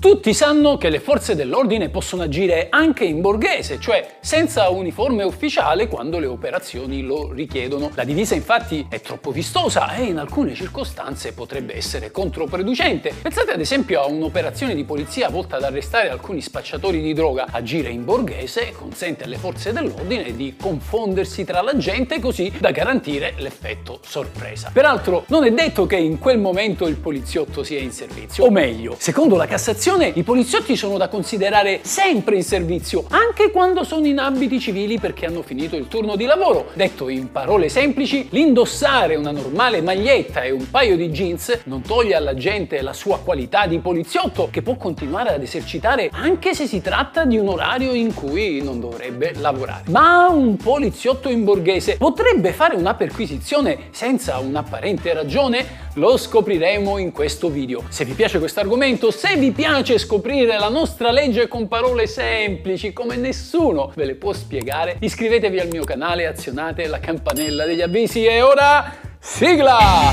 Tutti sanno che le forze dell'ordine possono agire anche in borghese, cioè senza uniforme ufficiale quando le operazioni lo richiedono. La divisa infatti è troppo vistosa e in alcune circostanze potrebbe essere controproducente. Pensate ad esempio a un'operazione di polizia volta ad arrestare alcuni spacciatori di droga. Agire in borghese consente alle forze dell'ordine di confondersi tra la gente così da garantire l'effetto sorpresa. Peraltro non è detto che in quel momento il poliziotto sia in servizio, o meglio, secondo la Cassazione i poliziotti sono da considerare sempre in servizio, anche quando sono in abiti civili perché hanno finito il turno di lavoro. Detto in parole semplici, l'indossare una normale maglietta e un paio di jeans non toglie alla gente la sua qualità di poliziotto, che può continuare ad esercitare anche se si tratta di un orario in cui non dovrebbe lavorare. Ma un poliziotto in borghese potrebbe fare una perquisizione senza un'apparente ragione? Lo scopriremo in questo video. Se vi piace questo argomento, se vi piace scoprire la nostra legge con parole semplici come nessuno ve le può spiegare, iscrivetevi al mio canale azionate la campanella degli avvisi e ora sigla!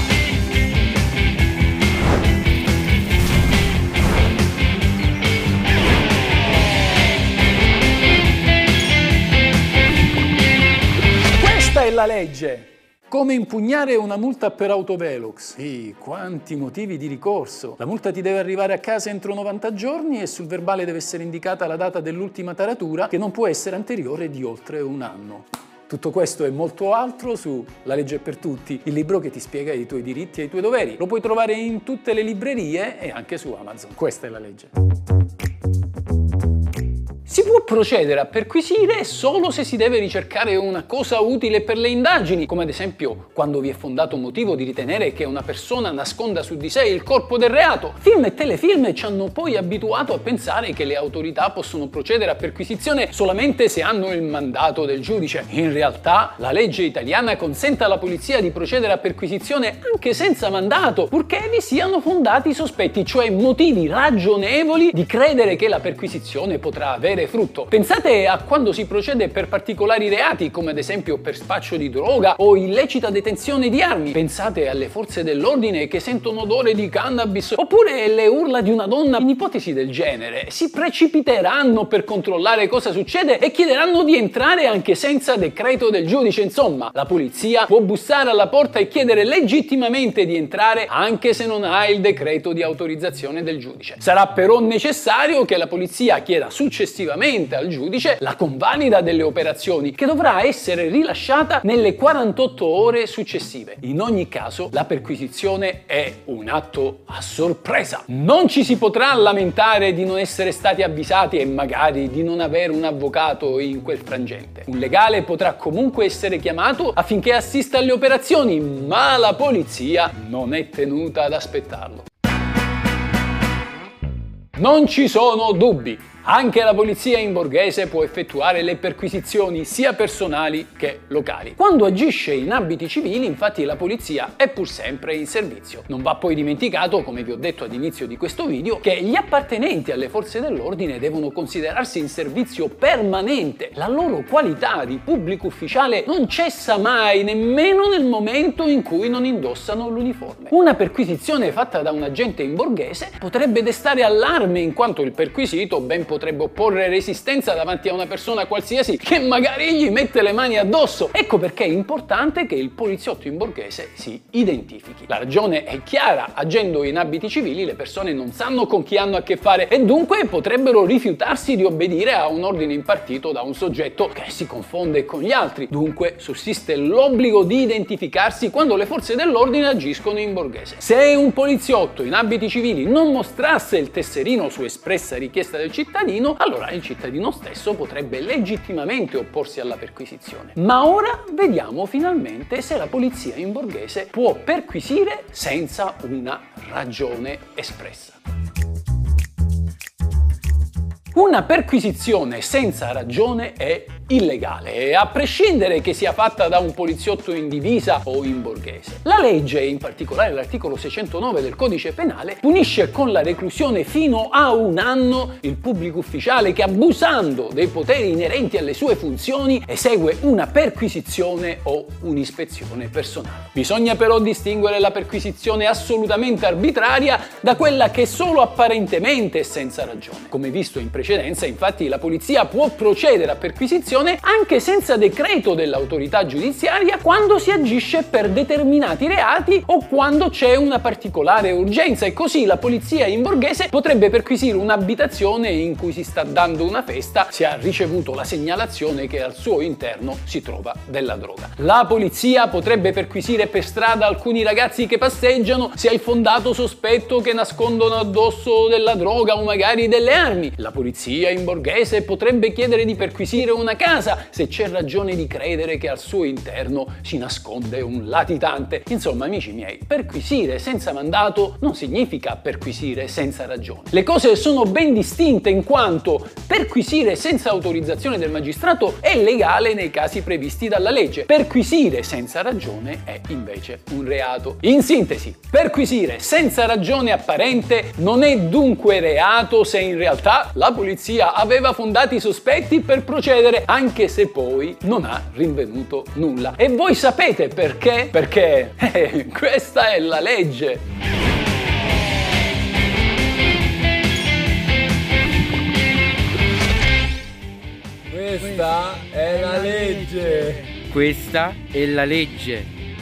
Questa è la legge! Come impugnare una multa per autovelox? Sì, quanti motivi di ricorso. La multa ti deve arrivare a casa entro 90 giorni e sul verbale deve essere indicata la data dell'ultima taratura che non può essere anteriore di oltre un anno. Tutto questo e molto altro su La legge per tutti, il libro che ti spiega i tuoi diritti e i tuoi doveri. Lo puoi trovare in tutte le librerie e anche su Amazon. Questa è la legge. Può procedere a perquisire solo se si deve ricercare una cosa utile per le indagini, come ad esempio quando vi è fondato motivo di ritenere che una persona nasconda su di sé il corpo del reato. Film e telefilm ci hanno poi abituato a pensare che le autorità possono procedere a perquisizione solamente se hanno il mandato del giudice. In realtà la legge italiana consente alla polizia di procedere a perquisizione anche senza mandato, purché vi siano fondati sospetti, cioè motivi ragionevoli di credere che la perquisizione potrà avere avere frutto. Pensate a quando si procede per particolari reati, come ad esempio per spaccio di droga o illecita detenzione di armi. Pensate alle forze dell'ordine che sentono odore di cannabis, oppure le urla di una donna. In ipotesi del genere, si precipiteranno per controllare cosa succede e chiederanno di entrare anche senza decreto del giudice. Insomma, la polizia può bussare alla porta e chiedere legittimamente di entrare anche se non ha il decreto di autorizzazione del giudice. Sarà però necessario che la polizia chieda successivamente successivamente al giudice la convalida delle operazioni che dovrà essere rilasciata nelle 48 ore successive. In ogni caso la perquisizione è un atto a sorpresa. Non ci si potrà lamentare di non essere stati avvisati e magari di non avere un avvocato in quel frangente. Un legale potrà comunque essere chiamato affinché assista alle operazioni, ma la polizia non è tenuta ad aspettarlo. Non ci sono dubbi. Anche la polizia in borghese può effettuare le perquisizioni sia personali che locali. Quando agisce in abiti civili, infatti, la polizia è pur sempre in servizio. Non va poi dimenticato, come vi ho detto ad inizio di questo video, che gli appartenenti alle forze dell'ordine devono considerarsi in servizio permanente. La loro qualità di pubblico ufficiale non cessa mai, nemmeno nel momento in cui non indossano l'uniforme. Una perquisizione fatta da un agente in borghese potrebbe destare allarme in quanto il perquisito ben potrebbe potrebbe opporre resistenza davanti a una persona qualsiasi che magari gli mette le mani addosso. Ecco perché è importante che il poliziotto in borghese si identifichi. La ragione è chiara, agendo in abiti civili le persone non sanno con chi hanno a che fare e dunque potrebbero rifiutarsi di obbedire a un ordine impartito da un soggetto che si confonde con gli altri. Dunque sussiste l'obbligo di identificarsi quando le forze dell'ordine agiscono in borghese. Se un poliziotto in abiti civili non mostrasse il tesserino su espressa richiesta del cittadino, cittadino, allora il cittadino stesso potrebbe legittimamente opporsi alla perquisizione. Ma ora vediamo finalmente se la polizia in borghese può perquisire senza una ragione espressa. Una perquisizione senza ragione è illegale, a prescindere che sia fatta da un poliziotto in divisa o in borghese. La legge, in particolare l'articolo 609 del codice penale, punisce con la reclusione fino a un anno il pubblico ufficiale che abusando dei poteri inerenti alle sue funzioni esegue una perquisizione o un'ispezione personale. Bisogna però distinguere la perquisizione assolutamente arbitraria da quella che solo apparentemente e senza ragione. Come visto in precedenza, infatti, la polizia può procedere a perquisizione anche senza decreto dell'autorità giudiziaria quando si agisce per determinati reati o quando c'è una particolare urgenza e così la polizia in borghese potrebbe perquisire un'abitazione in cui si sta dando una festa se ha ricevuto la segnalazione che al suo interno si trova della droga. La polizia potrebbe perquisire per strada alcuni ragazzi che passeggiano se hai fondato sospetto che nascondono addosso della droga o magari delle armi. La polizia in borghese potrebbe chiedere di perquisire una casa se c'è ragione di credere che al suo interno si nasconde un latitante. Insomma, amici miei, perquisire senza mandato non significa perquisire senza ragione. Le cose sono ben distinte in quanto perquisire senza autorizzazione del magistrato è legale nei casi previsti dalla legge. Perquisire senza ragione è invece un reato. In sintesi, perquisire senza ragione apparente non è dunque reato se in realtà la polizia aveva fondati sospetti per procedere, anche se poi non ha rinvenuto nulla. E voi sapete perché? Perché eh, questa è la legge. Questa è la legge. Questa è la legge.